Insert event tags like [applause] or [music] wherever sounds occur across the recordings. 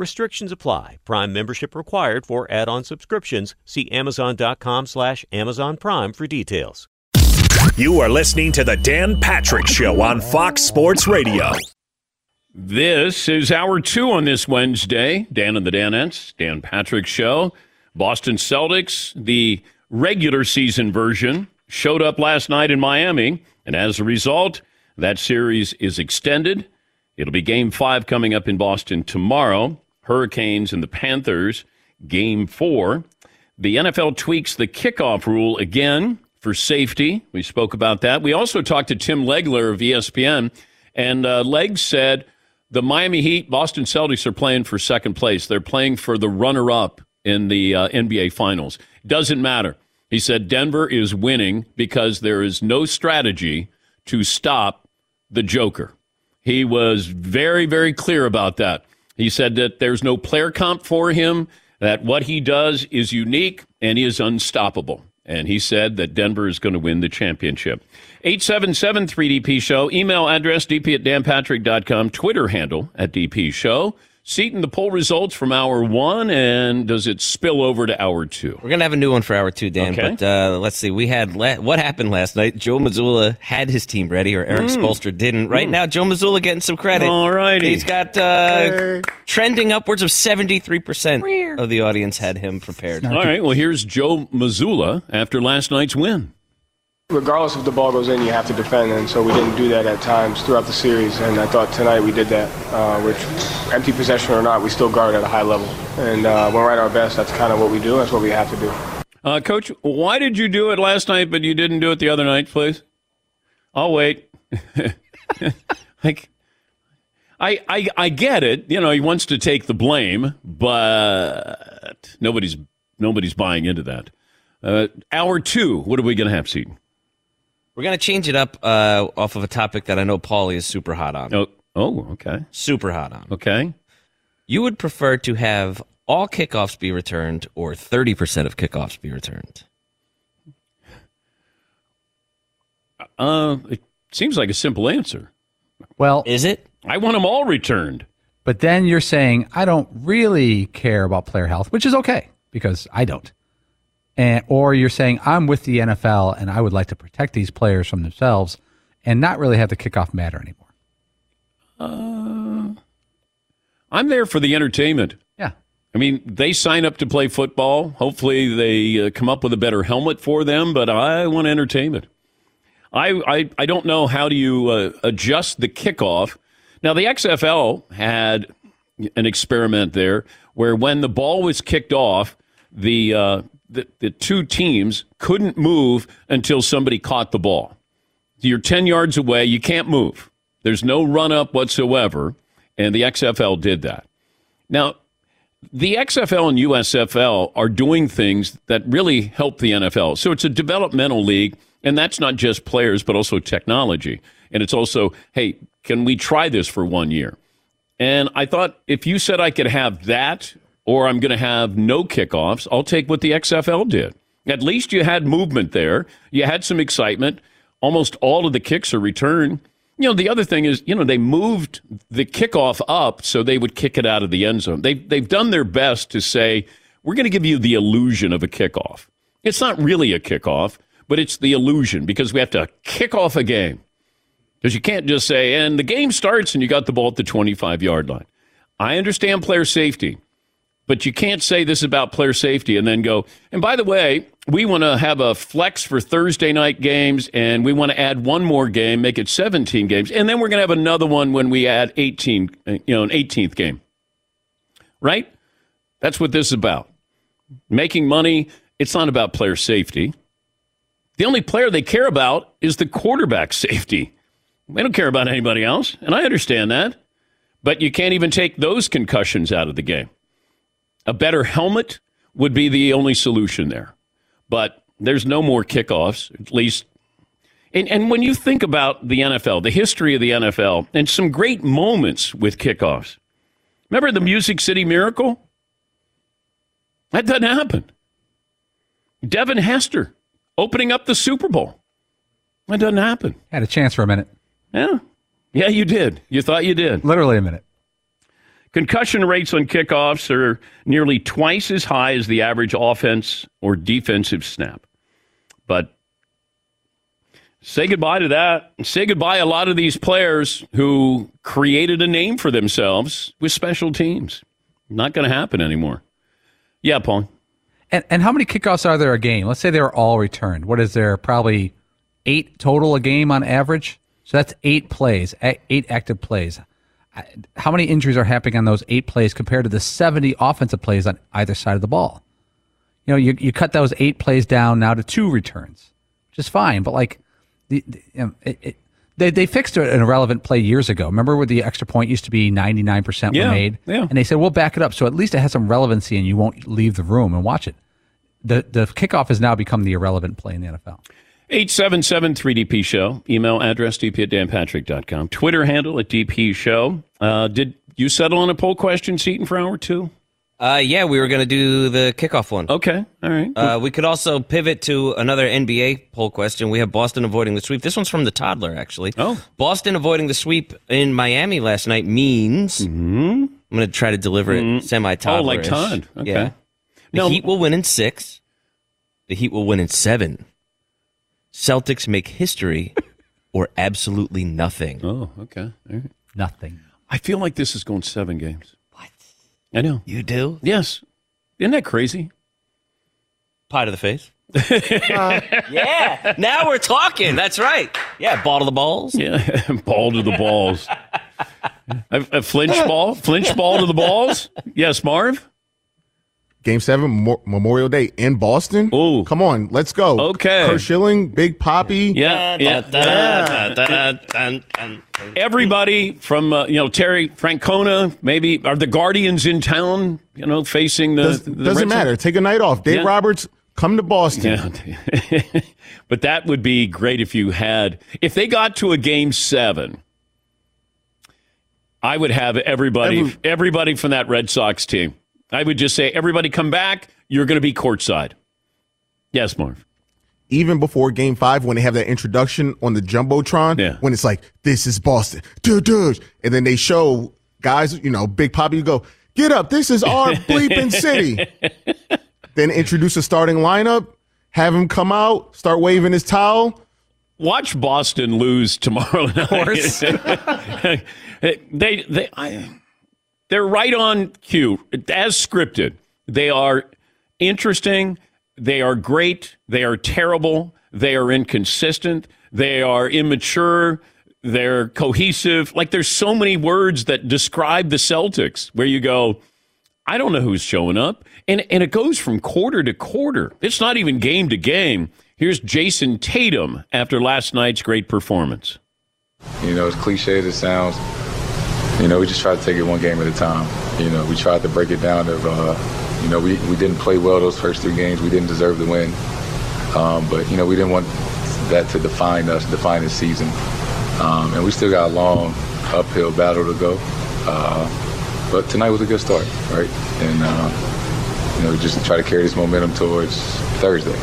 Restrictions apply. Prime membership required for add-on subscriptions. See Amazon.com slash Amazon Prime for details. You are listening to the Dan Patrick Show on Fox Sports Radio. This is hour two on this Wednesday. Dan and the Danettes, Dan Patrick Show. Boston Celtics, the regular season version, showed up last night in Miami, and as a result, that series is extended. It'll be game five coming up in Boston tomorrow. Hurricanes and the Panthers, game four. The NFL tweaks the kickoff rule again for safety. We spoke about that. We also talked to Tim Legler of ESPN, and uh, Leg said the Miami Heat, Boston Celtics are playing for second place. They're playing for the runner up in the uh, NBA Finals. Doesn't matter. He said Denver is winning because there is no strategy to stop the Joker. He was very, very clear about that. He said that there's no player comp for him, that what he does is unique and he is unstoppable. And he said that Denver is going to win the championship. 877 3DP Show, email address dp at danpatrick.com, Twitter handle at DP Show. Seton, the poll results from hour one, and does it spill over to hour two? We're gonna have a new one for hour two, Dan. Okay. But uh, let's see. We had la- what happened last night. Joe Mazzulla had his team ready, or Erik Spoelstra didn't. Right now, Joe Mazzulla getting some credit. All righty. He's got uh, trending upwards of seventy three percent of the audience had him prepared. All right, well, here's Joe Mazzulla after last night's win. Regardless if the ball goes in, you have to defend, and so we didn't do that at times throughout the series. And I thought tonight we did that, uh, which empty possession or not, we still guard at a high level. And uh, when we're at our best, that's kind of what we do. That's what we have to do. Uh, Coach, why did you do it last night, but you didn't do it the other night, please? I'll wait. [laughs] like, I, I, I get it. You know, he wants to take the blame, but nobody's nobody's buying into that. Uh, hour two, what are we going to have, Seton? We're gonna change it up uh, off of a topic that I know Paulie is super hot on. Oh, oh, okay, Super hot on. okay. You would prefer to have all kickoffs be returned, or thirty percent of kickoffs be returned? Uh, it seems like a simple answer. Well, Is it? I want them all returned. but then you're saying I don't really care about player health, which is okay because I don't. And or you're saying I'm with the NFL and I would like to protect these players from themselves and not really have the kickoff matter anymore. I'm there for the entertainment. Yeah. I mean, they sign up to play football. Hopefully, they uh, come up with a better helmet for them. But I want entertainment. I I, I don't know how do you uh, adjust the kickoff. Now, the XFL had an experiment there where when the ball was kicked off, the uh, the, the two teams couldn't move until somebody caught the ball. You're 10 yards away, you can't move. There's no run up whatsoever, and the XFL did that. Now, the XFL and USFL are doing things that really help the NFL. So it's a developmental league, and that's not just players, but also technology. And it's also, hey, can we try this for one year? And I thought if you said I could have that or I'm going to have no kickoffs, I'll take what the XFL did. At least you had movement there. You had some excitement. Almost all of the kicks are returned. You know, the other thing is, you know, they moved the kickoff up so they would kick it out of the end zone. They've, they've done their best to say, we're going to give you the illusion of a kickoff. It's not really a kickoff, but it's the illusion because we have to kick off a game. Because you can't just say, and the game starts and you got the ball at the 25 yard line. I understand player safety, but you can't say this about player safety and then go, and by the way, we want to have a flex for Thursday night games and we want to add one more game, make it 17 games, and then we're going to have another one when we add 18, uh, you know, an 18th game. Right? That's what this is about. Making money, it's not about player safety. The only player they care about is the quarterback [laughs] safety. They don't care about anybody else, and I understand that. But you can't even take those concussions out of the game. A better helmet would be the only solution there. But there's no more kickoffs, at least. And, and when you think about the NFL, the history of the NFL, and some great moments with kickoffs. Remember the Music City Miracle? That doesn't happen. Devin Hester opening up the Super Bowl. That doesn't happen. Had a chance for a minute. Yeah. Yeah, you did. You thought you did. Literally a minute. Concussion rates on kickoffs are nearly twice as high as the average offense or defensive snap. But say goodbye to that. Say goodbye a lot of these players who created a name for themselves with special teams. Not going to happen anymore. Yeah, Paul. And, and how many kickoffs are there a game? Let's say they're all returned. What is there? Probably eight total a game on average. So that's eight plays, eight active plays. How many injuries are happening on those eight plays compared to the 70 offensive plays on either side of the ball? You know, you, you cut those eight plays down now to two returns, which is fine. But like, the, the you know, it, it, they, they fixed an irrelevant play years ago. Remember where the extra point used to be 99% yeah, were made? Yeah. And they said, we'll back it up. So at least it has some relevancy and you won't leave the room and watch it. The, the kickoff has now become the irrelevant play in the NFL. 877 3DP Show. Email address dp at danpatrick.com. Twitter handle at DP Show. Uh, did you settle on a poll question, Seton, for hour two? Uh, yeah, we were going to do the kickoff one. Okay, all right. Uh, we could also pivot to another NBA poll question. We have Boston avoiding the sweep. This one's from the toddler, actually. Oh. Boston avoiding the sweep in Miami last night means Mm-hmm. I'm going to try to deliver it semi toddler. Oh, like Todd. Okay. Yeah. The No. Heat will win in six. The Heat will win in seven. Celtics make history [laughs] or absolutely nothing. Oh, okay. All right. Nothing. I feel like this is going seven games. What? I know. You do? Yes. Isn't that crazy? Pie to the face. [laughs] Uh, yeah. Now we're talking. That's right. Yeah. Ball to the balls. Yeah. [laughs] ball to the balls. a, a flinch ball? Flinch ball to the balls? Yes, Marv? Game seven, Mo- Memorial Day in Boston. Ooh. Come on, let's go. Okay. Curt Schilling, Big Poppy. Yeah. yeah. Dun. Everybody from, uh, you know, Terry Francona, maybe, are the Guardians in town, you know, facing the. Does, the doesn't Red Sox? matter. Take a night off. Dave Yeah. Roberts, come to Boston. Yeah. [laughs] but that would be great if you had, if they got to a game seven, I would have everybody, Every- everybody from that Red Sox team. I would just say, everybody come back. You're going to be courtside. Yes, Marv. Even before Game Five, when they have that introduction on the jumbotron, Yeah. when it's like, "This is Boston," duh, duh, and then they show guys, you know, Big Poppy you go, "Get up! This is our [laughs] bleeping city." then introduce a starting lineup, have him come out, start waving his towel. Watch Boston lose tomorrow [laughs] night. course. [laughs] they, they, I, they're right on cue, as scripted. They are interesting. They are great. They are terrible. They are inconsistent. They are immature. They're cohesive. Like there's so many words that describe the Celtics where you go, I don't know who's showing up. And, and it goes from quarter to quarter. It's not even game to game. Here's Jayson Tatum after last night's great performance. You know, as cliche as it sounds, you know, we just try to take it one game at a time. You know, we tried to break it down of, uh, you know, we, we didn't play well those first three games. We didn't deserve the win. Um, but, you know, we didn't want that to define us, define the season. Um, and we still got a long uphill battle to go. Uh, but tonight was a good start, right? And, uh, you know, just try to carry this momentum towards Thursday.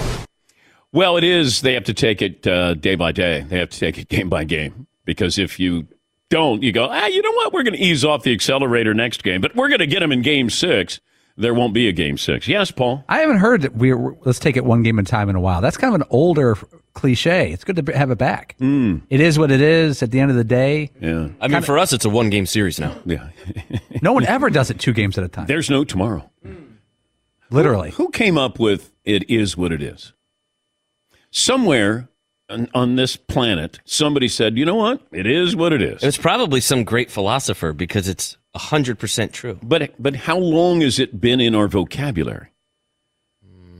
Well, it is. They have to take it uh, day by day. They have to take it game by game because if you don't, you go, ah, you know what? We're going to ease off the accelerator next game, but we're going to get them in game six. There won't be a game six. Yes, Paul. I haven't heard that we let's take it one game at a time in a while. That's kind of an older cliche. It's good to have it back. Mm. It is what it is. At the end of the day, Yeah. I mean, for us, it's a one game series now. Yeah. [laughs] no one ever does it two games at a time. There's no tomorrow. Literally. Who came up with it is what it is? Somewhere on, on this planet, somebody said, you know what? It is what it is. It's probably some great philosopher because it's 100% true. But but how long has it been in our vocabulary?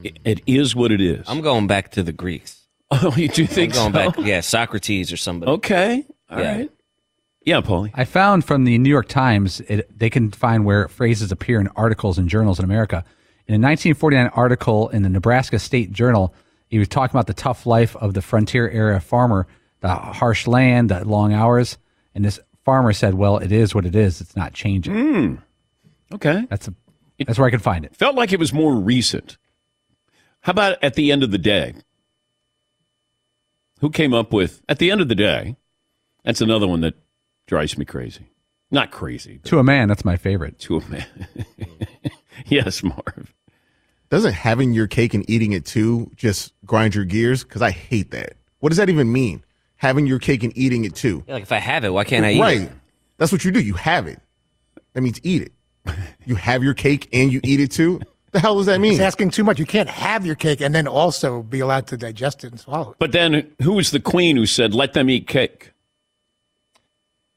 It, it is what it is. I'm going back to the Greeks. [laughs] Oh, you do think I'm going so? back, yeah, Socrates or somebody. Okay. all right. Yeah. Yeah, Paulie. I found from the New York Times, it, they can find where phrases appear in articles and journals in America. In a 1949 article in the Nebraska State Journal, he was talking about the tough life of the frontier area farmer, the harsh land, the long hours. And this farmer said, "Well, it is what it is. It's not changing." Hmm. Okay. That's a, that's where I could find it. Felt like it was more recent. How about at the end of the day? Who came up with at the end of the day? That's another one that drives me crazy. Not crazy, To a man, that's my favorite. to a man. [laughs] yes, Marv. Doesn't having your cake and eating it too just grind your gears? Because I hate that. What does that even mean? Having your cake and eating it too. Yeah, like if I have it, why can't I eat it? right. it? That's what you do. You have it. That means eat it. You have your cake and you eat it too. The hell does that mean? It's asking too much. You can't have your cake and then also be allowed to digest it and swallow it. But then who was the queen who said, let them eat cake?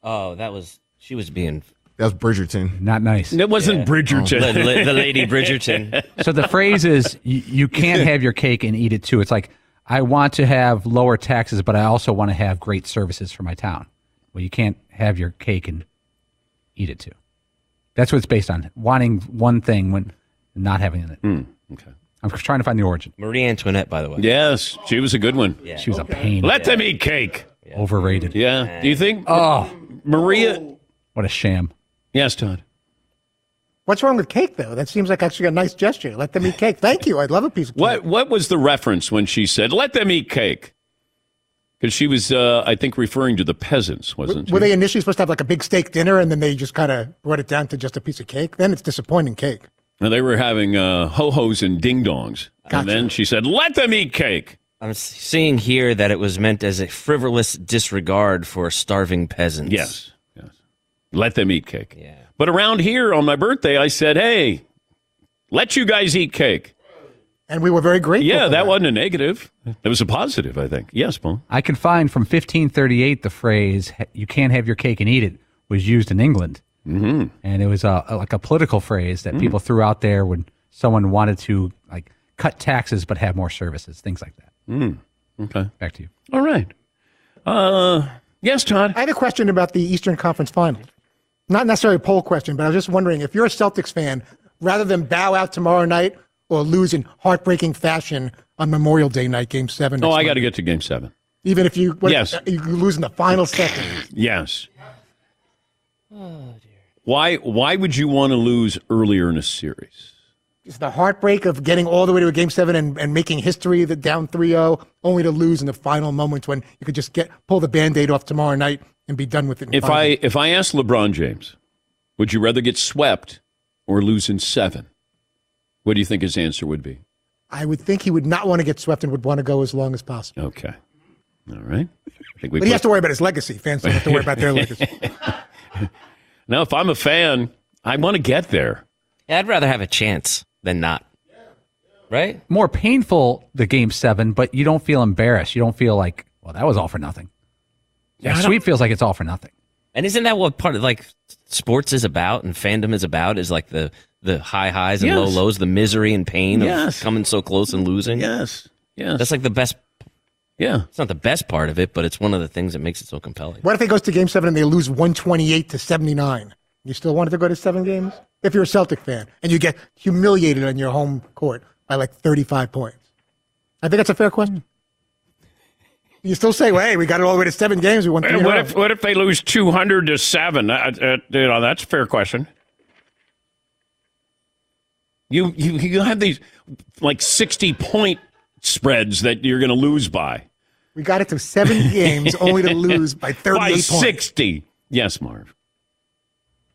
Oh, that was, she was being. That was Bridgerton. Not nice. It wasn't Bridgerton. The, the- the lady [laughs] Bridgerton. So the phrase is you, you can't have your cake and eat it too. It's like I want to have lower taxes, but I also want to have great services for my town. Well, you can't have your cake and eat it too. That's what it's based on. Wanting one thing when not having it. Hmm, okay. I'm trying to find the origin. Marie Antoinette, by the way. Yes, she was a good one. Yeah. She was a pain. Let them eat cake. Overrated. Yeah. Do you think? Oh, Maria. what a sham. Yes, Todd. What's wrong with cake, though? That seems like actually a nice gesture. Let them eat cake. Thank you. I'd love a piece of cake. What What was the reference when she said, "Let them eat cake"? Because she was, uh, I think, referring to the peasants, wasn't she? Were they initially supposed to have like a big steak dinner and then they just kind of brought it down to just a piece of cake? Then it's disappointing cake. And they were having uh, ho hos and ding dongs. Gotcha. And then she said, "Let them eat cake." I'm seeing here that it was meant as a frivolous disregard for starving peasants. Yes, yes. Let them eat cake. Yeah. But around here on my birthday, I said, "Hey, let you guys eat cake." And we were very grateful. Yeah, for that wasn't a negative. It was a positive, I think. Yes, Paul. I can find from 1538 the phrase "you can't have your cake and eat it" was used in England, Mm-hmm. and it was a, like a political phrase that people threw out there when someone wanted to like cut taxes but have more services, things like that. Mm. Okay. Back to you. All right. Uh, yes, Todd. I had a question about the Eastern Conference Finals. Not necessarily a poll question, but I was just wondering if you're a Celtics fan, rather than bow out tomorrow night or lose in heartbreaking fashion on Memorial Day night, Game Seven. Oh, I got to get to Game Seven. Even if you what, Yes. you lose in the final [clears throat] second. Yes. Oh dear. Why? Why would you want to lose earlier in a series? It's the heartbreak of getting all the way to a game seven and, and making history the down 3-0, only to lose in the final moments when you could just get pull the band-aid off tomorrow night and be done with it. in If five I minutes. if I asked LeBron James, would you rather get swept or lose in seven? What do you think his answer would be? I would think he would not want to get swept and would want to go as long as possible. Okay. All right. I think we But he has to worry about his legacy. Fans don't have to worry about their legacy. [laughs] now, if I'm a fan, I want to get there. Yeah, I'd rather have a chance than not. Right? More painful the game seven, but you don't feel embarrassed. You don't feel like, well, that was all for nothing. Yeah, Yeah, sweep feels like it's all for nothing. And isn't that what part of like sports is about and fandom is about? Is like the the high highs and Yes. low lows, the misery and pain Yes. of coming so close and losing. Yes. Yes. That's like the best. Yeah. It's not the best part of it, but it's one of the things that makes it so compelling. What if it goes to game seven and they lose 128 to 79? You still wanted to go to seven games? If you're a Celtic fan and you get humiliated on your home court by like 35 points. I think that's a fair question. You still say, well, hey, we got it all the way to seven games. We won three in a What row. if what if they lose two hundred to seven? Uh, uh, you know, that's a fair question. You you you have these like sixty point spreads that you're going to lose by. We got it to seven [laughs] games only to lose by 38 by points. sixty. Yes, Marv.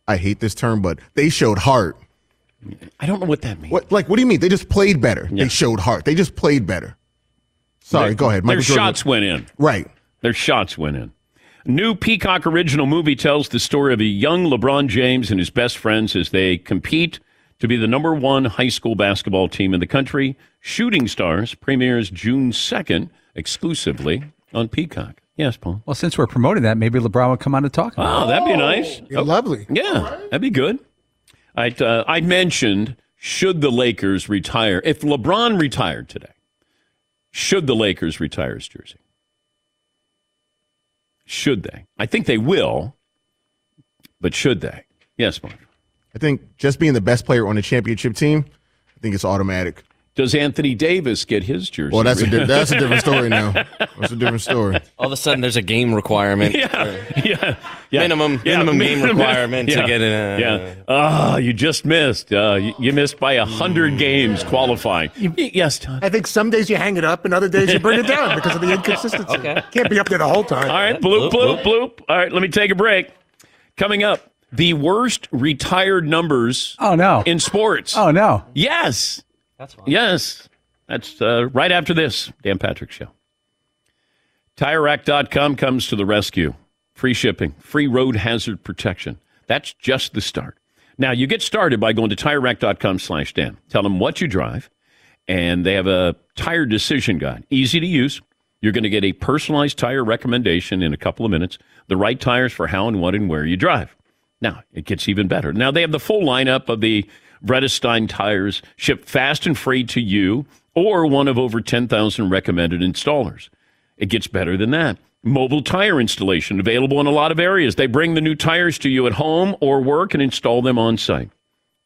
I hate this term, but they showed heart. I don't know what that means. What like what do you mean? They just played better. Yeah. They showed heart. They just played better. Sorry, Their- go ahead. Their Jordan- shots went in. Right. Their shots went in. New Peacock original movie tells the story of a young LeBron James and his best friends as they compete to be the number one high school basketball team in the country. Shooting Stars premieres June 2nd exclusively on Peacock. Yes, Paul. Well, since we're promoting that, maybe LeBron would come on to talk about Oh, that'd be nice. You're lovely. Yeah, that'd be good. I uh, I mentioned should the Lakers retire if LeBron retired today, should the Lakers retire his jersey? Should they? I think they will, but should they? Yes, Mark. I think just being the best player on a championship team, I think it's automatic. Does Anthony Davis get his jersey? Well, that's a di- that's a different story now. [laughs] That's a different story. All of a sudden, there's a game requirement. yeah, [laughs] yeah, yeah. Minimum- Yeah, minimum game requirement to get in a- yeah. Ah, you just missed. Uh, you, you missed by a hundred games qualifying. Y- yes, Todd. I think some days you hang it up and other days you bring it down because of the inconsistency. [laughs] Okay. Can't be up there the whole time. All right, bloop, bloop, bloop. All right, let me take a break. Coming up, the worst retired numbers Oh no. in sports. oh no. Yes. That's fine. Yes. That's uh, right after this Dan Patrick Show. TireRack.com comes to the rescue. Free shipping, free road hazard protection. That's just the start. Now, you get started by going to TireRack.com slash Dan. Tell them what you drive, and they have a tire decision guide. Easy to use. You're going to get a personalized tire recommendation in a couple of minutes. The right tires for how and what and where you drive. Now, it gets even better. Now, they have the full lineup of the Vredestein tires shipped fast and free to you or one of over 10,000 recommended installers. It gets better than that. Mobile tire installation available in a lot of areas. They bring the new tires to you at home or work and install them on site.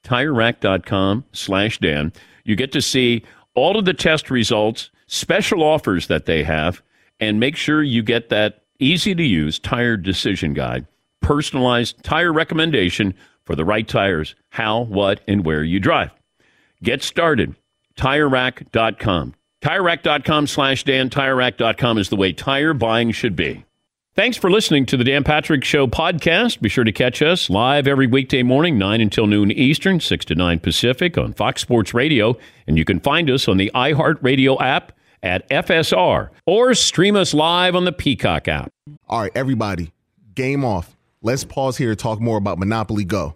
TireRack.com slash Dan. You get to see all of the test results, special offers that they have, and make sure you get that easy to use tire decision guide, personalized tire recommendation for the right tires, how, what, and where you drive. Get started. TireRack.com. TireRack.com slash Dan. TireRack.com is the way tire buying should be. Thanks for listening to the Dan Patrick Show podcast. Be sure to catch us live every weekday morning, 9 until noon Eastern, 6 to 9 Pacific on Fox Sports Radio. And you can find us on the iHeartRadio app at FSR or stream us live on the Peacock app. All right, everybody, game off. Let's pause here to talk more about Monopoly Go.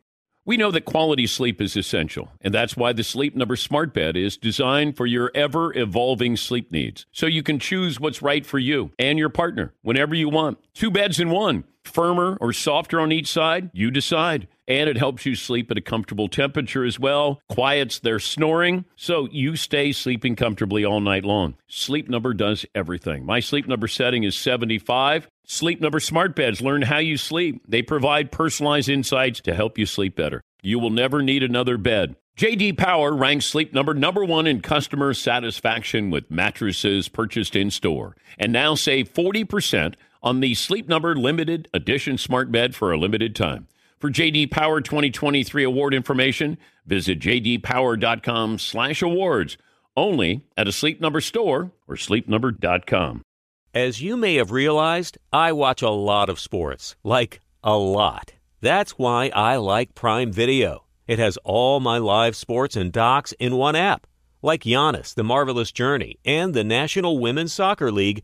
We know that quality sleep is essential, and that's why the Sleep Number Smart Bed is designed for your ever evolving sleep needs. So you can choose what's right for you and your partner whenever you want. Two beds in one, firmer or softer on each side, you decide. And it helps you sleep at a comfortable temperature as well, quiets their snoring, so you stay sleeping comfortably all night long. Sleep Number does everything. My sleep number setting is 75. Sleep Number smart beds learn how you sleep. They provide personalized insights to help you sleep better. You will never need another bed. JD Power ranks Sleep Number number 1 in customer satisfaction with mattresses purchased in store. And now save 40% on the Sleep Number limited edition smart bed for a limited time. For JD Power 2023 award information, visit jdpower.com/awards. Only at a Sleep Number store or sleepnumber.com. As you may have realized, I watch a lot of sports, like a lot. That's why I like Prime Video. It has all my live sports and docs in one app, like Giannis, The Marvelous Journey, and the National Women's Soccer League,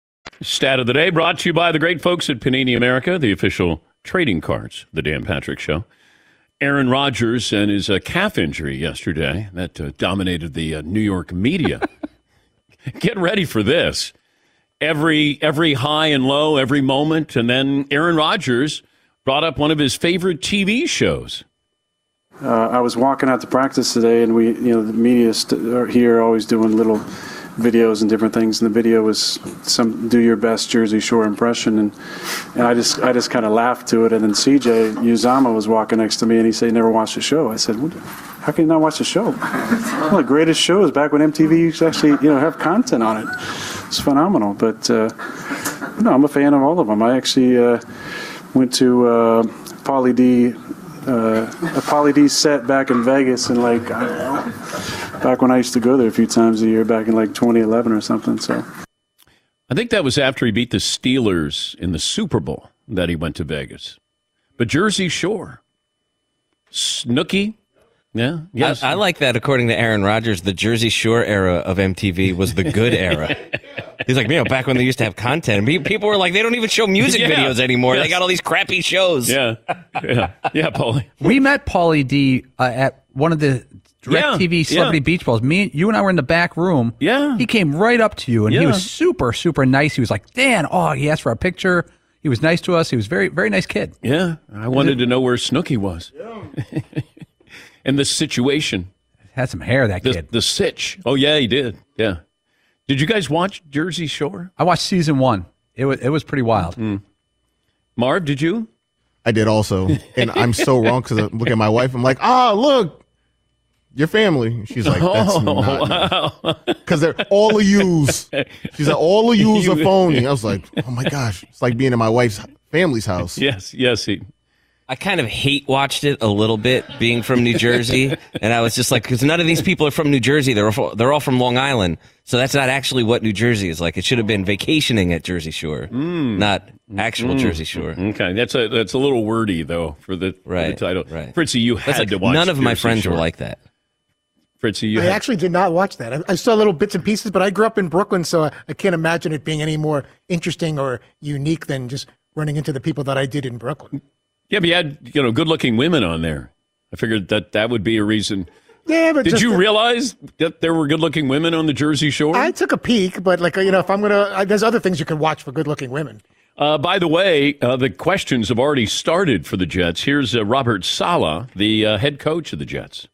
Stat of the day brought to you by the great folks at Panini America, the official trading cards, the Dan Patrick Show. Aaron Rodgers and his uh, calf injury yesterday that uh, dominated the uh, New York media. [laughs] Get ready for this. Every every high and low, every moment, and then Aaron Rodgers brought up one of his favorite TV shows. Uh, I was walking out to practice today, and we, you know, the media st- are here always doing little videos and different things. And the video was some "Do Your Best Jersey Shore" impression, and and I just I just kind of laughed to it. And then CJ Uzomah was walking next to me, and he said never watched the show. I said, "How can you not watch the show? The greatest shows back when MTV used to actually you know have content on it. It's phenomenal." But uh, no, I'm a fan of all of them. I actually uh, went to uh, Pauly D uh, a Pauly D set back in Vegas, and like I don't know, back when I used to go there a few times a year, back in like 2011 or something. So I think that was after he beat the Steelers in the Super Bowl that he went to Vegas. But Jersey Shore, Snooki, yeah, yes. I, I like that. According to Aaron Rodgers, the Jersey Shore era of MTV was the good era. [laughs] He's like, you know, back when they used to have content, people were like, they don't even show music [laughs] Yeah. videos anymore. Yes. They got all these crappy shows. yeah, yeah, yeah, Paulie. We met Paulie D uh, at one of the Yeah, DirecTV Celebrity yeah. Beach Balls. Me, you and I were in the back room. Yeah. He came right up to you, and he was super, super nice. He was like, Dan, oh, he asked for a picture. He was nice to us. He was very, very nice kid. Yeah, I wanted to know where Snooki was. Yeah. [laughs] and the situation, Had some hair, that the, kid. the sitch. Oh yeah, he did. Yeah. Did you guys watch Jersey Shore? I watched season one. It was, it was pretty wild. Marv, did you? I did also, and I'm so wrong because I look at my wife. I'm like, ah, look, your family. She's like, [laughs] that's Oh, not because they're all of yous. She's like, all of yous are [laughs] phony. I was like, oh my gosh, it's like being in my wife's family's house. Yes, yes. He, I kind of hate watched it a little bit, being from New Jersey, [laughs] and I was just like, because none of these people are from New Jersey. They're all, they're all from Long Island, so that's not actually what New Jersey is like. It should have been vacationing at Jersey Shore, mm. not actual mm. Jersey Shore. okay, that's a that's a little wordy though for the, for the Right, title. right. Fritzy, you That's had like- to watch. none of my friends Shore. were like that. Fritzy, I actually did not watch that. I, I saw little bits and pieces, but I grew up in Brooklyn, so I, I can't imagine it being any more interesting or unique than just running into the people that I did in Brooklyn. yeah, but you had you know good looking women on there. I figured that that would be a reason. Yeah, but Did you the- realize that there were good looking women on the Jersey Shore? I took a peek, but like you know, if I'm gonna, I, there's other things you can watch for good-looking women. Uh, by the way, uh, the questions have already started for the Jets. Here's uh, Robert Saleh, the uh, head coach of the Jets.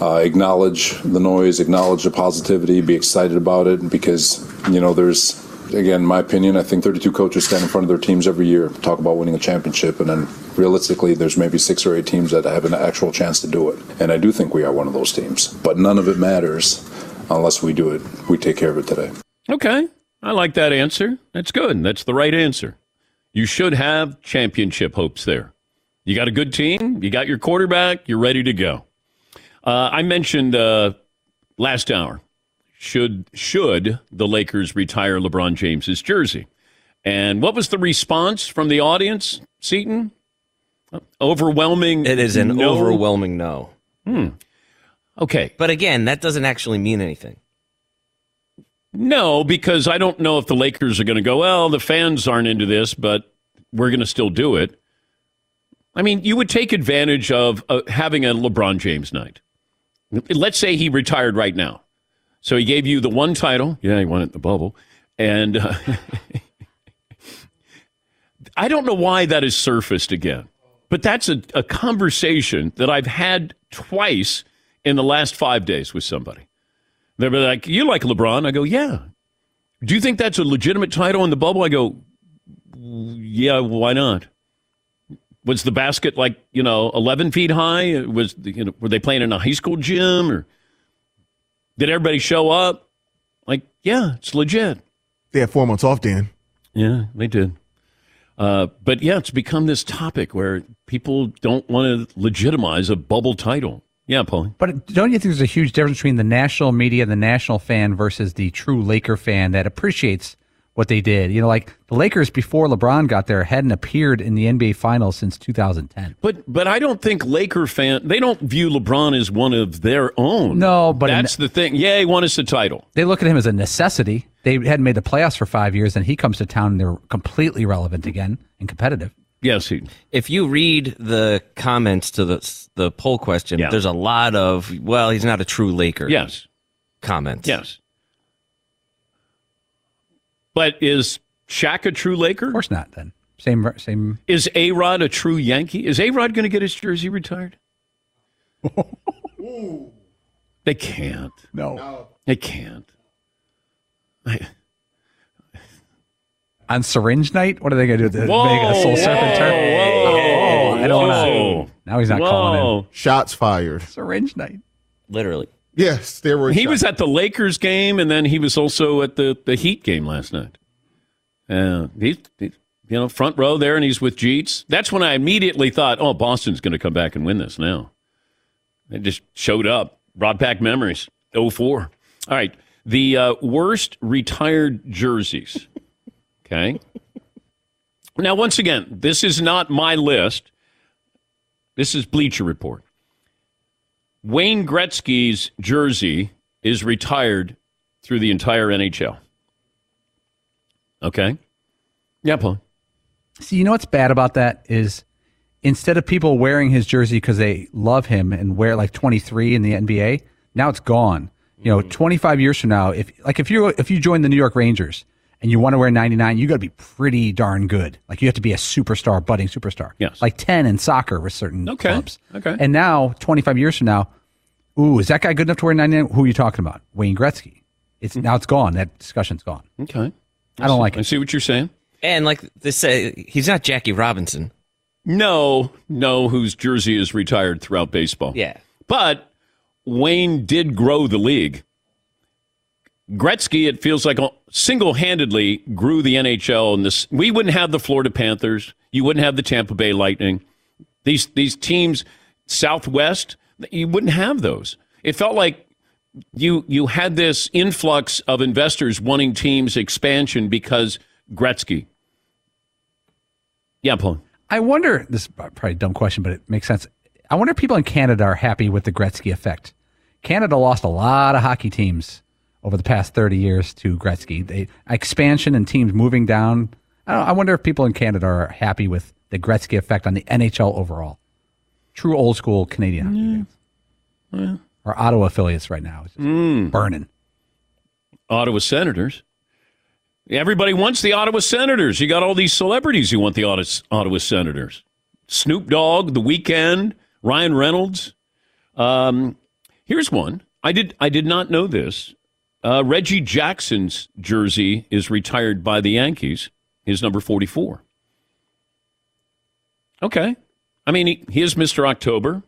Uh, acknowledge the noise, acknowledge the positivity, be excited about it because, you know, there's, again, my opinion, I think 32 coaches stand in front of their teams every year, talk about winning a championship, and then realistically, there's maybe six or eight teams that have an actual chance to do it. And I do think we are one of those teams, but none of it matters unless we do it. We take care of it today. Okay, I like that answer. That's good. That's the right answer. You should have championship hopes there. You got a good team, you got your quarterback, you're ready to go. Uh, I mentioned uh, last hour should should the Lakers retire LeBron James's jersey, and what was the response from the audience? Seton, overwhelming. It is an no? overwhelming no. Hmm. Okay, But again, that doesn't actually mean anything. No, because I don't know if the Lakers are going to go, well, the fans aren't into this, but we're going to still do it. I mean, you would take advantage of uh, having a LeBron James night. Let's say he retired right now. So he gave you the one title. Yeah, he won it in the bubble. And uh, [laughs] I don't know why that has surfaced again, but that's a, a conversation that I've had twice in the last five days with somebody. They're like, "You like LeBron?" I go, "Yeah." Do you think that's a legitimate title in the bubble? I go, "Yeah, why not?" Was the basket like you know eleven feet high? Was you know were they playing in a high school gym or did everybody show up? Like, yeah, it's legit. They had four months off, Dan. Yeah, they did. Uh, but yeah, it's become this topic where people don't want to legitimize a bubble title. Yeah, Paul. But don't you think there's a huge difference between the national media, and the national fan, versus the true Laker fan that appreciates what they did? You know, like the Lakers before LeBron got there hadn't appeared in the NBA Finals since 2010. But but I don't think Laker fan they don't view LeBron as one of their own. No, but that's the thing. Yeah, he won us a title. They look at him as a necessity. They hadn't made the playoffs for five years, and he comes to town and they're completely relevant again and competitive. Yes, he. If you read the comments to the the poll question, Yeah. there's a lot of well, he's not a true Laker. Yes. Comments. Yes. But is Shaq a true Laker? Of course not. Then same same. Is A Rod a true Yankee? Is A Rod going to get his jersey retired? [laughs] they can't. No. They can't. On syringe night, what are they going to do? Make Whoa, a soul serpent turn? whoa, Oh, I don't whoa. know. Now he's not calling Whoa. Shots fired. Syringe night. Literally. Yeah, steroid. He shot. was at the Lakers game, and then he was also at the, the Heat game last night. Uh, he's, he, you know, front row there, and he's with Jeets. That's when I immediately thought, oh, Boston's going to come back and win this now. They just showed up, brought back memories. 04. All right. The uh, worst retired jerseys. Okay. Now, once again, this is not my list. This is Bleacher Report. Wayne Gretzky's jersey is retired through the entire NHL. Okay. Yeah, Paul. See, you know what's bad about that is instead of people wearing his jersey because they love him and wear like 23 in the NBA, now it's gone. You know, mm-hmm. 25 years from now, if like if you if you join the New York Rangers and you want to wear 99, you got to be pretty darn good. Like you have to be a superstar, budding superstar. Yes. Like 10 in soccer with certain Okay. clubs. Okay. And now, 25 years from now, ooh, is that guy good enough to wear 99? Who are you talking about? Wayne Gretzky. It's Hmm. now it's gone. That discussion's gone. Okay. I don't like it. I it. see what you're saying. And like they say, he's not Jackie Robinson. No, no, whose jersey is retired throughout baseball. Yeah. But Wayne did grow the league. Gretzky, it feels like uh, single handedly grew the NHL. And this, we wouldn't have the Florida Panthers. You wouldn't have the Tampa Bay Lightning. These these teams, Southwest, you wouldn't have those. It felt like you you had this influx of investors wanting teams expansion because Gretzky. Yeah, Paul. I wonder. This is probably a dumb question, but it makes sense. I wonder if people in Canada are happy with the Gretzky effect. Canada lost a lot of hockey teams over the past thirty years to Gretzky. They, expansion and teams moving down. I, don't, I wonder if people in Canada are happy with the Gretzky effect on the NHL overall. True old school Canadian hockey fans. Or Ottawa affiliates right now. It's just burning. Ottawa Senators. Everybody wants the Ottawa Senators. You got all these celebrities who want the Ottawa, Ottawa Senators. Snoop Dogg, The Weeknd, Ryan Reynolds. Um, here's one. I did I did not know this. Uh, Reggie Jackson's jersey is retired by the Yankees. His number 44. Okay. I mean, he, he is Mr. October.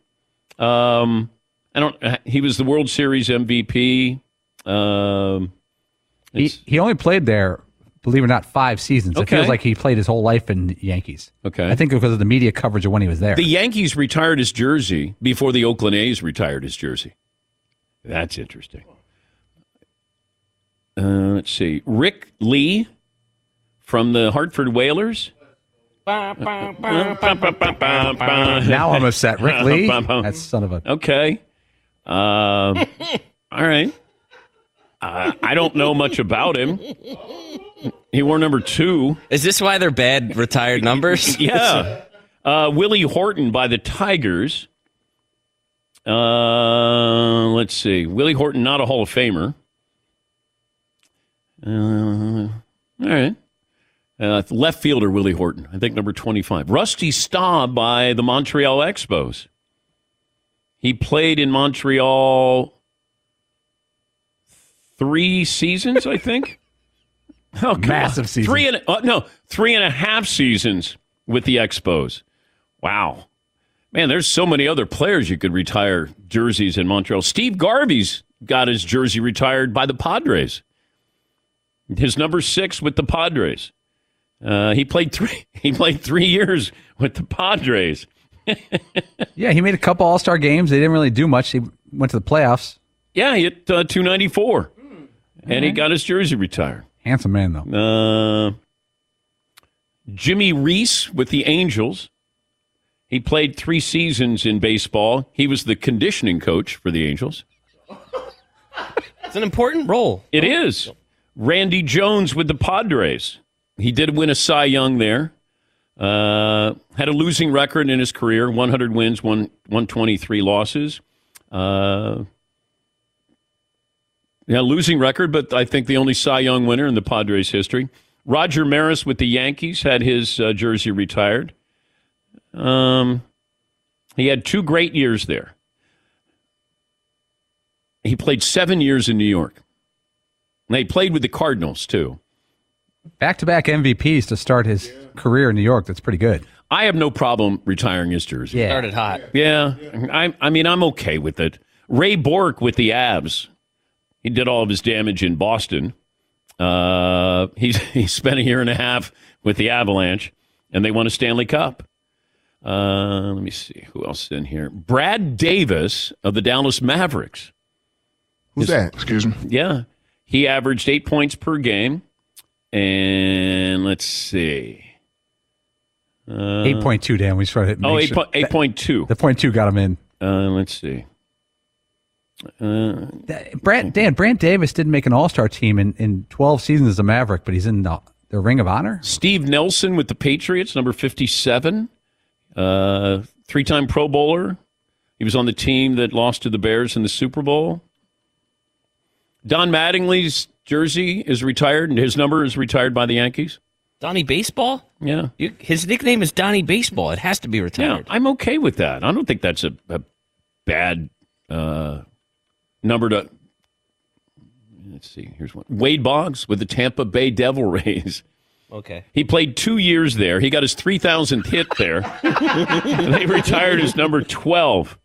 Um, I don't. He was the World Series MVP. Um, He, he only played there, believe it or not, five seasons. It feels like he played his whole life in Yankees. Okay. I think because of the media coverage of when he was there. The Yankees retired his jersey before the Oakland A's retired his jersey. That's interesting. Uh, let's see. Rick Ley from the Hartford Whalers. now I'm upset. Rick [laughs] Lee? That son of a. Okay. Um, [laughs] all right. Uh, I don't know much about him. He wore number two. Is this why they're bad retired numbers? [laughs] Yeah. Uh, Willie Horton by the Tigers. Uh, let's see. Willie Horton, not a Hall of Famer. Uh, all right. Uh, left fielder Willie Horton, I think number 25. Rusty Staub by the Montreal Expos. He played in Montreal three seasons, I think. [laughs] Oh, Massive season. Three and uh, no, three and a half seasons with the Expos. Wow, man, there's so many other players you could retire jerseys in Montreal. Steve Garvey's got his jersey retired by the Padres. His number six with the Padres. Uh, he played three. [laughs] He played three years with the Padres. [laughs] Yeah, he made a couple All Star games. They didn't really do much. He went to the playoffs. Yeah, he hit uh, 294, and he got his jersey retired. Handsome man, though. Uh, Jimmy Reese with the Angels. He played three seasons in baseball. He was the conditioning coach for the Angels. [laughs] It's an important role. It is. Randy Jones with the Padres. He did win a Cy Young there. Uh, had a losing record in his career 100 wins, one, 123 losses. Uh, yeah, losing record, but I think the only Cy Young winner in the Padres history. Roger Maris with the Yankees had his uh, jersey retired. Um, he had two great years there. He played seven years in New York. And he played with the Cardinals, too. Back to back MVPs to start his career in New York. That's pretty good. I have no problem retiring his jersey. Yeah. Started hot. Yeah, I, I mean, I'm okay with it. Ray Bourque with the Avs. He did all of his damage in Boston. Uh, he, [laughs] he spent a year and a half with the Avalanche, and they won a Stanley Cup. Uh, let me see who else is in here. Brad Davis of the Dallas Mavericks. Who's that? Excuse me. Yeah, he averaged eight points per game, and let's see. Uh, Eight point two, Dan. We started. Oh, eight point- 8.2. The point two got him in. Uh, let's see. Uh, Dan, Brad Davis didn't make an All Star team in, in twelve seasons as a Maverick, but he's in the, the Ring of Honor. Steve Nelson with the Patriots, number 57. Uh, Three time Pro Bowler. He was on the team that lost to the Bears in the Super Bowl. Don Mattingly's jersey is retired, and his number is retired by the Yankees. Donnie Baseball? Yeah. You, his nickname is Donnie Baseball. It has to be Yeah, retired. I'm okay with that. I don't think that's a, a bad uh, number to. Let's see. Here's one. Wade Boggs with the Tampa Bay Devil [laughs] Rays. Okay. He played two years there. He got his 3,000th hit there. [laughs] and they retired his number 12.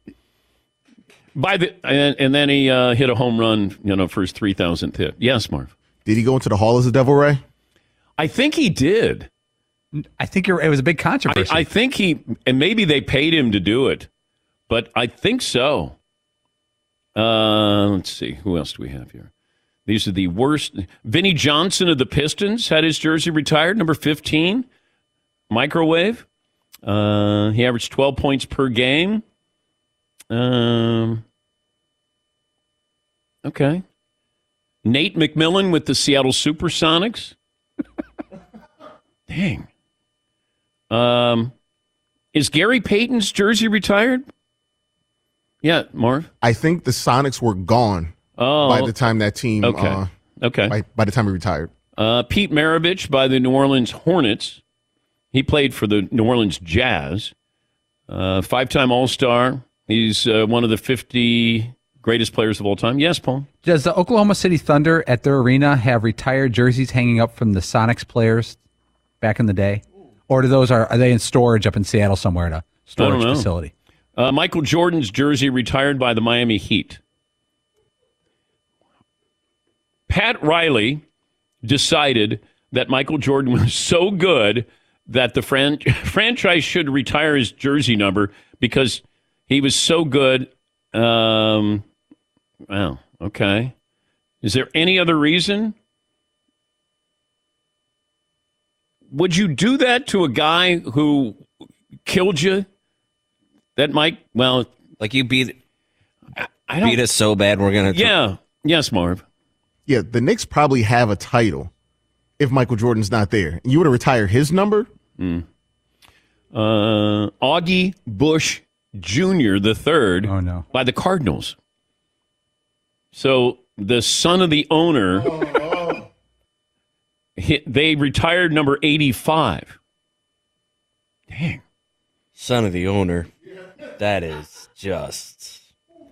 By the and, and then he uh, hit a home run, you know, for his 3,000th hit. Yes, Marv. Did he go into the Hall as a Devil Ray? I think he did. I think you're, it was a big I, controversy. I think he, and maybe they paid him to do it, but I think so. Uh, let's see. Who else do we have here? These are the worst. Vinny Johnson of the Pistons had his jersey retired, number 15. Microwave. Uh, he averaged 12 points per game. Um, okay. Nate McMillan with the Seattle Supersonics. [laughs] Dang. Um, is Gary Payton's jersey retired? Yeah, Marv. I think the Sonics were gone Oh, by the time that team. Okay. Uh, okay. by, by the time he retired. Uh, Pete Maravich by the New Orleans Hornets. He played for the New Orleans Jazz. Uh, five-time All-Star. He's uh, one of the 50 greatest players of all time. Yes, Paul. Does the Oklahoma City Thunder at their arena have retired jerseys hanging up from the Sonics players back in the day, or do those are are they in storage up in Seattle somewhere at a storage facility? Uh, Michael Jordan's jersey retired by the Miami Heat. Pat Riley decided that Michael Jordan [laughs] was so good that the fran- [laughs] franchise should retire his jersey number because he was so good. Um, well, okay. Is there any other reason? Would you do that to a guy who killed you? That might, well, like you beat, I don't, beat us so bad we're gonna. yeah. Yes, Marv. Yeah, the Knicks probably have a title if Michael Jordan's not there. You would have retired his number? Mm. Uh, Augie Busch Jr. the third. Oh no! By the Cardinals. So the son of the owner, hit, they retired number eighty-five. Dang. Son of the owner. That is just.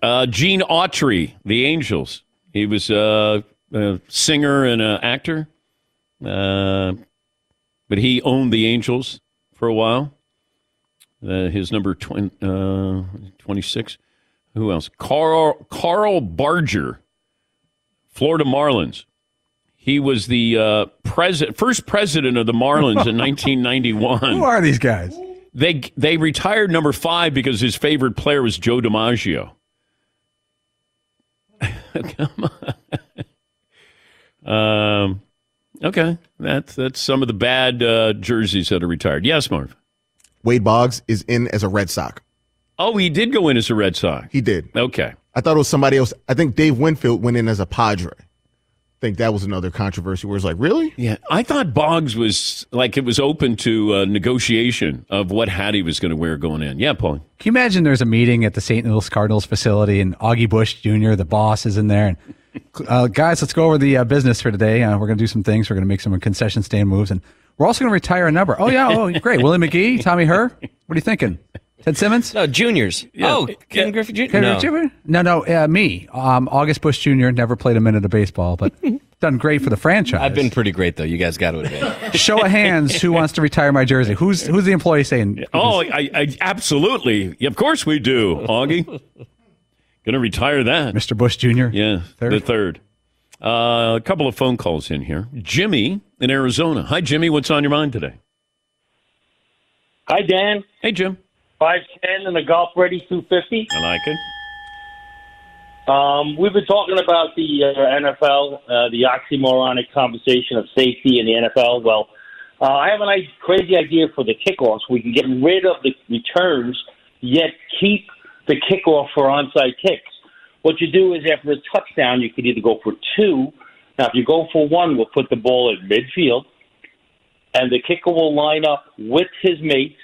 Uh, Gene Autry, The Angels. He was uh, a singer and an actor, uh, but he owned the Angels for a while. Uh, his number tw- uh, 26. Who else? Carl, Carl Barger, Florida Marlins. He was the uh, president, first president of the Marlins in [laughs] 1991. Who are these guys? They they retired number five because his favorite player was Joe DiMaggio. [laughs] Come on. Um, okay, that's that's some of the bad uh, jerseys that are retired. Yes, Marv. Wade Boggs is in as a Red Sox. Oh, he did go in as a Red Sox. He did. Okay. I thought it was somebody else. I think Dave Winfield went in as a Padre. I think that was another controversy where it's like, really? Yeah, I thought Boggs was like it was open to uh, negotiation of what hat he was going to wear going in. Yeah, Paul. Can you imagine there's a meeting at the St. Louis Cardinals facility and Augie Busch Jr., the boss, is in there and [laughs] uh, guys, let's go over the uh, business for today. Uh, we're going to do some things. We're going to make some concession stand moves, and we're also going to retire a number. Oh yeah, oh great, Willie McGee, Tommy Herr. What are you thinking? Ted Simmons? No, juniors. Oh, Ken Griffey Jr. Ken No. Griffey Jr.? No, no, uh, me, um, August Busch Jr. Never played a minute of baseball, but [laughs] done great for the franchise. I've been pretty great though. You guys got to admit. [laughs] Show of hands, who wants to retire my jersey? Who's who's the employee saying? Oh, I, I absolutely. Of course we do, Augie. [laughs] Going to retire that, Mr. Busch Jr. Yeah, Third. the third. Uh, a couple of phone calls in here. Jimmy in Arizona. Hi, Jimmy. What's on your mind today? Hi, Dan. Hey, Jim. 5'10 and a golf ready 250. I like it. Um, we've been talking about the uh, NFL, uh, the oxymoronic conversation of safety in the NFL. Well, uh, I have a nice, crazy idea for the kickoffs. We can get rid of the returns, yet keep the kickoff for onside kicks. What you do is after the touchdown, you can either go for two. Now, if you go for one, we'll put the ball at midfield, and the kicker will line up with his mates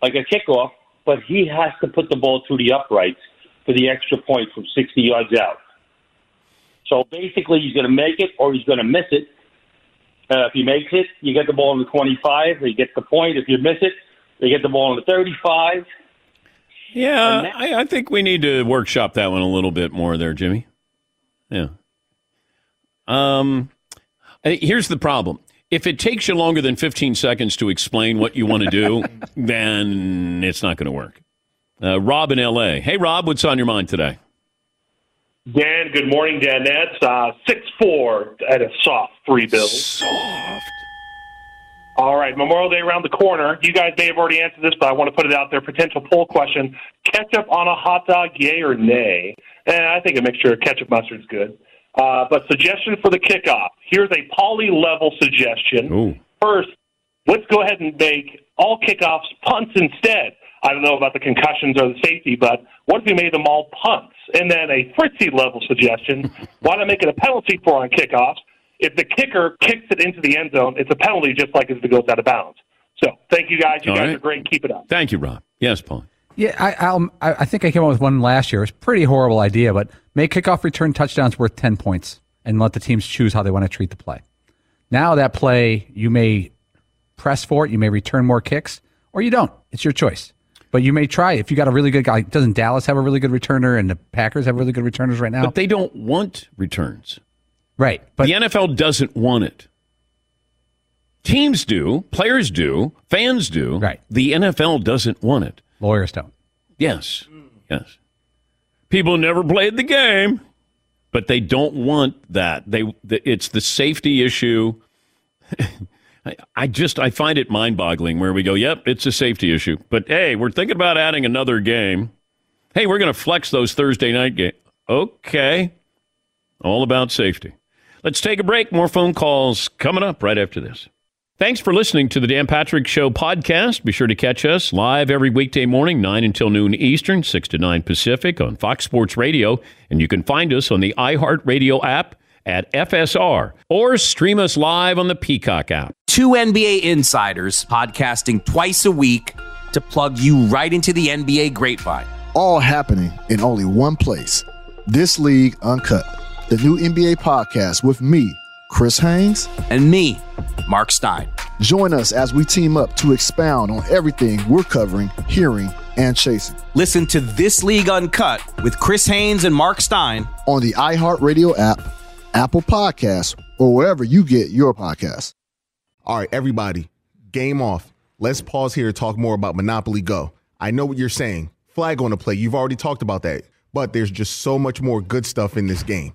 like a kickoff, but he has to put the ball through the uprights for the extra point from 60 yards out. So basically, he's going to make it or he's going to miss it. Uh, if he makes it, you get the ball on the 25, he gets the point. If you miss it, you get the ball on the 35. Yeah, I, I think we need to workshop that one a little bit more there, Jimmy. Yeah. Um, here's the problem. If it takes you longer than 15 seconds to explain what you want to do, [laughs] then it's not going to work. Uh, Rob in L.A. Hey, Rob, what's on your mind today? Dan, good morning, Danettes. Uh, six four at a soft three bills. Soft. All right, Memorial Day around the corner. You guys may have already answered this, but I want to put it out there. Potential poll question: Ketchup on a hot dog, yay or nay? And I think a mixture of ketchup mustard is good. Uh, but suggestion for the kickoff: Here's a Paulie level suggestion. Ooh. First, let's go ahead and make all kickoffs punts instead. I don't know about the concussions or the safety, but what if we made them all punts? And then a Fritzy level suggestion: [laughs] Why not make it a penalty for on kickoffs? If the kicker kicks it into the end zone, it's a penalty just like if it goes out of bounds. So, thank you guys. You All guys right. are great. Keep it up. Thank you, Rob. Yes, Paul. Yeah, I, I'll, I I think I came up with one last year. It was a pretty horrible idea, but make kickoff return touchdowns worth 10 points and let the teams choose how they want to treat the play. Now, that play, you may press for it, you may return more kicks, or you don't. It's your choice. But you may try if you got a really good guy. Doesn't Dallas have a really good returner and the Packers have really good returners right now? But they don't want returns. Right. But the NFL doesn't want it. Teams do, players do, fans do. Right. The NFL doesn't want it. Lawyers don't. Yes. Yes. People never played the game, but they don't want that. They it's the safety issue. [laughs] I- just I find it mind-boggling where we go, "Yep, it's a safety issue." But hey, we're thinking about adding another game. Hey, we're going to flex those Thursday night games. Okay. All about safety. Let's take a break. More phone calls coming up right after this. Thanks for listening to the Dan Patrick Show podcast. Be sure to catch us live every weekday morning, 9 until noon Eastern, 6 to 9 Pacific on Fox Sports Radio. And you can find us on the iHeartRadio app at FSR or stream us live on the Peacock app. Two NBA insiders podcasting twice a week to plug you right into the NBA grapevine. All happening in only one place. This League Uncut, the new NBA podcast with me, Chris Haynes, and me, Mark Stein. Join us as we team up to expound on everything we're covering, hearing, and chasing. Listen to This League Uncut with Chris Haynes and Mark Stein on the iHeartRadio app, Apple Podcasts, or wherever you get your podcasts. All right, everybody, game off. Let's pause here to talk more about Monopoly Go. I know what you're saying. Flag on the play. You've already talked about that. But there's just so much more good stuff in this game.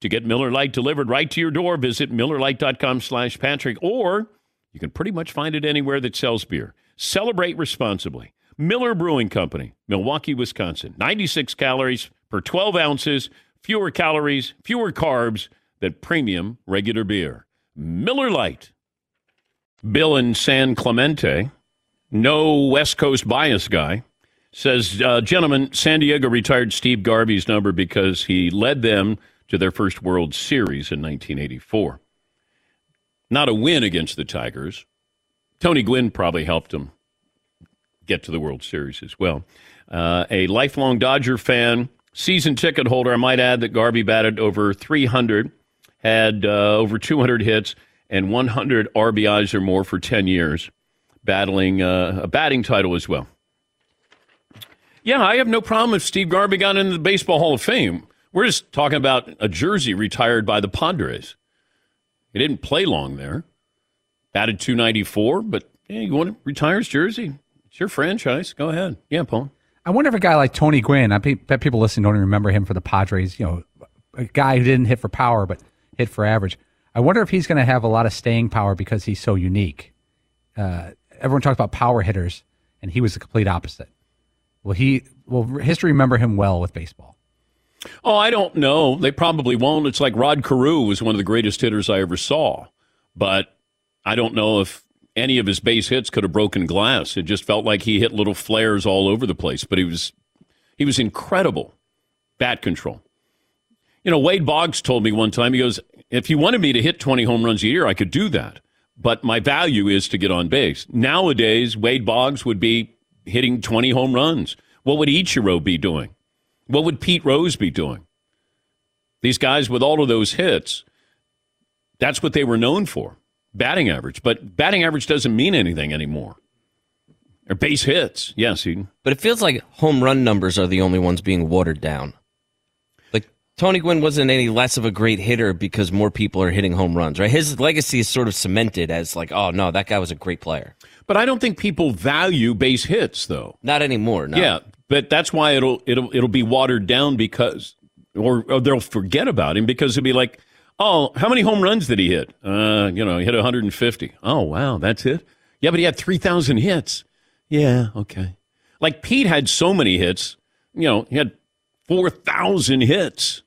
To get Miller Lite delivered right to your door, visit MillerLite.com slash Patrick, or you can pretty much find it anywhere that sells beer. Celebrate responsibly. Miller Brewing Company, Milwaukee, Wisconsin. 96 calories per 12 ounces, fewer calories, fewer carbs than premium regular beer. Miller Lite. Bill in San Clemente, no West Coast bias guy, says, uh, gentlemen, San Diego retired Steve Garvey's number because he led them to their first World Series in 1984. Not a win against the Tigers. Tony Gwynn probably helped them get to the World Series as well. Uh, a lifelong Dodger fan, season ticket holder. I might add that Garvey batted over 300, had uh, over 200 hits, and 100 RBIs or more for 10 years, battling uh, a batting title as well. Yeah, I have no problem if Steve Garvey got into the Baseball Hall of Fame. We're just talking about a jersey retired by the Padres. He didn't play long there. Batted 294, but yeah, you want to retire his jersey? It's your franchise. Go ahead. Yeah, Paul. I wonder if a guy like Tony Gwynn, I bet people listening don't even remember him for the Padres, you know, a guy who didn't hit for power but hit for average. I wonder if he's going to have a lot of staying power because he's so unique. Uh, everyone talks about power hitters, and he was the complete opposite. Will he? Will history remember him well with baseball? Oh, I don't know. They probably won't. It's like Rod Carew was one of the greatest hitters I ever saw, but I don't know if any of his base hits could have broken glass. It just felt like he hit little flares all over the place, but he was he was incredible bat control. You know, Wade Boggs told me one time, he goes, if you wanted me to hit 20 home runs a year, I could do that. But my value is to get on base. Nowadays, Wade Boggs would be hitting 20 home runs. What would Ichiro be doing? What would Pete Rose be doing? These guys with all of those hits, That's what they were known for, batting average. But batting average doesn't mean anything anymore. Or base hits, yes, Seton. But it feels like home run numbers are the only ones being watered down. Like Tony Gwynn wasn't any less of a great hitter because more people are hitting home runs, right? His legacy is sort of cemented as like, oh no, that guy was a great player. But I don't think people value base hits, though. Not anymore. No. Yeah, but that's why it'll it'll it'll be watered down because, or, or they'll forget about him because it'll be like, oh, how many home runs did he hit? Uh, you know, he hit 150. Oh wow, that's it. Yeah, but he had 3,000 hits. Yeah, okay. Like Pete had so many hits. You know, he had 4,000 hits.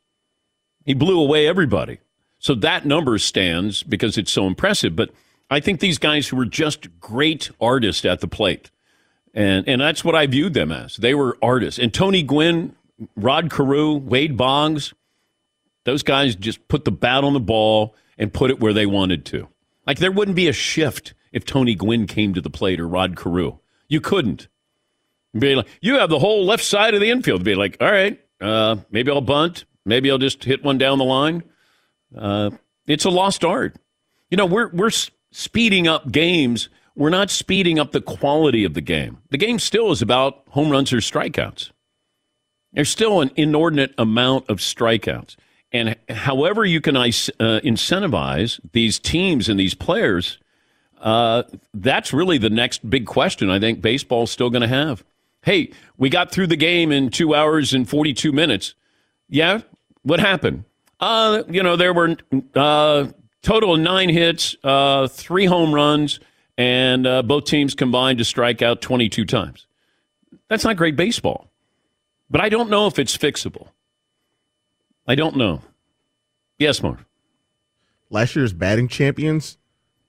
He blew away everybody. So that number stands because it's so impressive. But I think these guys who were just great artists at the plate, and and that's what I viewed them as. They were artists. And Tony Gwynn, Rod Carew, Wade Boggs, those guys just put the bat on the ball and put it where they wanted to. Like there wouldn't be a shift if Tony Gwynn came to the plate or Rod Carew. You couldn't. Be like, you have the whole left side of the infield. Be like, all right, uh, maybe I'll bunt. Maybe I'll just hit one down the line. Uh, it's a lost art. You know, we're we're speeding up games. We're not speeding up the quality of the game. The game still is about home runs or strikeouts. There's still an inordinate amount of strikeouts. And however you can uh, incentivize these teams and these players, uh, that's really the next big question I think baseball's still going to have. Hey, we got through the game in two hours and 42 minutes. Yeah, what happened? Uh, you know, there were uh, total nine hits, uh, three home runs, and uh, both teams combined to strike out 22 times. That's not great baseball. But I don't know if it's fixable. I don't know. Yes, Mark. Last year's batting champions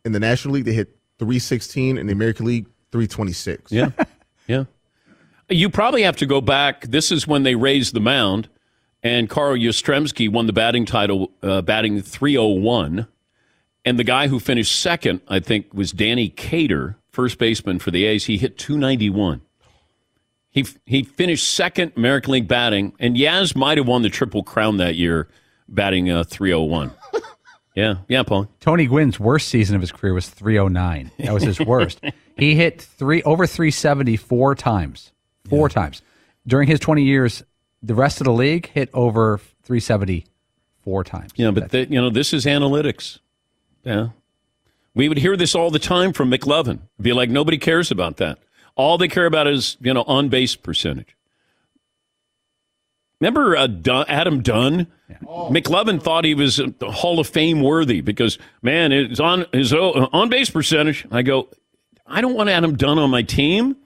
in the National League, they hit 316, in the American League, 326. Yeah. yeah. You probably have to go back. This is when they raised the mound, and Carl Yastrzemski won the batting title, uh, batting 301. And the guy who finished second, I think, was Danny Cater, first baseman for the A's. He hit 291. He he finished second American League batting, and Yaz might have won the Triple Crown that year, batting uh, 301. [laughs] yeah, yeah, Paul. Tony Gwynn's worst season of his career was 309. That was his [laughs] worst. he hit three over 370 four times, four yeah. times during his 20 years. The rest of the league hit over 370 four times. Yeah, but the, you know this is analytics. Yeah, we would hear this all the time from McLovin. Be like, nobody cares about that. All they care about is, you know, on base percentage. Remember uh, Dunn, Adam Dunn? Yeah. Oh. McLovin thought he was Hall of Fame worthy because, man, it's on his uh, on base percentage. I go, I don't want Adam Dunn on my team.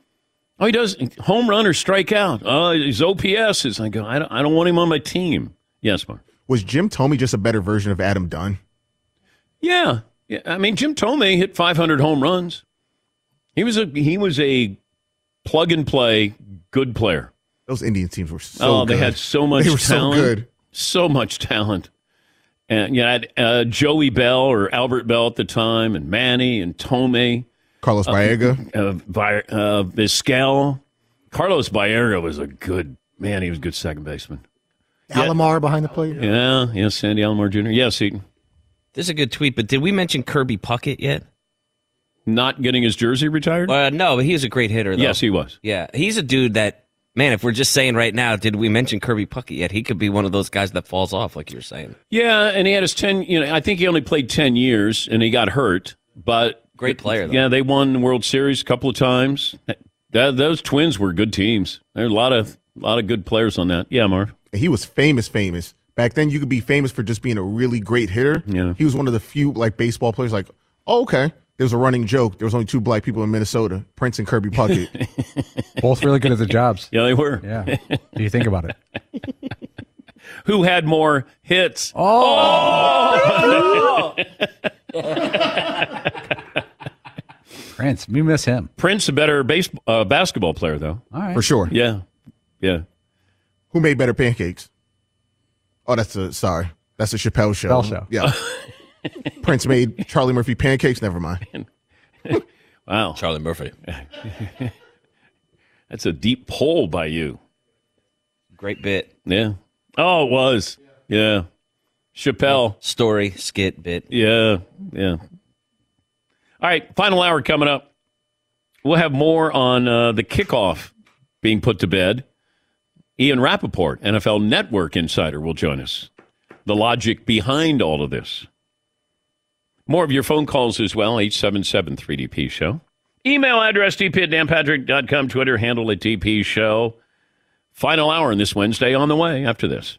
Oh, he does home run or strike out. Oh, his OPS is. I go, I don't, I don't want him on my team. Yes, Mark. Was Jim Thome just a better version of Adam Dunn? Yeah. yeah. I mean, Jim Thome hit 500 home runs. He was a he was a plug and play good player. Those Indian teams were so. Oh, they had so [laughs] much. They were talent, so good. So much talent. And you know, had, uh, Joey Belle or Albert Belle at the time, and Manny and Thome, Carlos Baerga, uh, uh, uh, Vizquel. Carlos Baerga was a good man. He was a good second baseman. Alomar yeah. behind the plate. Yeah, yeah, Sandy Alomar Jr. Yes, Seton. This is a good tweet, but did we mention Kirby Puckett yet? not getting his jersey retired? Uh, no, but he was a great hitter. Though. Yes, he was. Yeah, he's a dude that man. If we're just saying right now, did we mention Kirby Puckett yet? He could be one of those guys that falls off, like you're saying. Yeah, and he had his ten. You know, I think he only played ten years, and he got hurt. But great player. Though. Yeah, they won the World Series a couple of times. That, those Twins were good teams. There are a lot of a lot of good players on that. Yeah, Marv. He was famous, famous. Back then, you could be famous for just being a really great hitter. Yeah. He was one of the few like baseball players. Like, oh, okay, there was a running joke. There was only two black people in Minnesota, Prince and Kirby Puckett. [laughs] Both really good at their jobs. Yeah, they were. Yeah. Do you think about it? [laughs] Who had more hits? Oh! oh! [laughs] Prince, we miss him. Prince, a better base, uh, basketball player, though. All right. For sure. Yeah. Yeah. Who made better pancakes? Oh, that's a, sorry. That's a Chappelle show. Chappelle show. Yeah. [laughs] Prince made Charlie Murphy pancakes. Never mind. [laughs] wow, Charlie Murphy. [laughs] That's a deep pull by you. Great bit. Yeah. Oh, it was. Yeah. Chappelle. Story, skit, bit. Yeah, yeah. All right, final hour coming up. We'll have more on uh, the kickoff being put to bed. Ian Rapoport, NFL Network insider, will join us. The logic behind all of this. More of your phone calls as well, 877 3DP Show. Email address dp at danpatrick.com, Twitter handle at DP Show. Final hour on this Wednesday on the way after this.